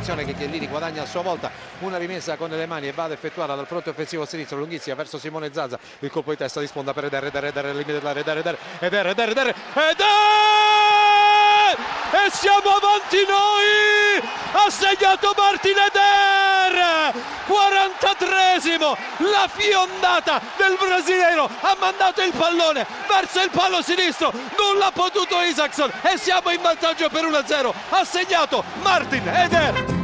attenzione che Chiellini guadagna a sua volta una rimessa con le mani e va ad effettuarla dal fronte offensivo sinistro lunghissima verso Simone Zazza. Il colpo di testa di sponda per Eder Eder Eder al limite dell'area Eder Eder Eder Eder Eder Eder! E siamo avanti noi! Ha segnato Martin Eder! 43esimo la fiondata del brasiliano ha mandato il pallone verso il palo sinistro. Non l'ha potuto Isaacson e siamo in vantaggio per 1-0 ha segnato Martin Eder!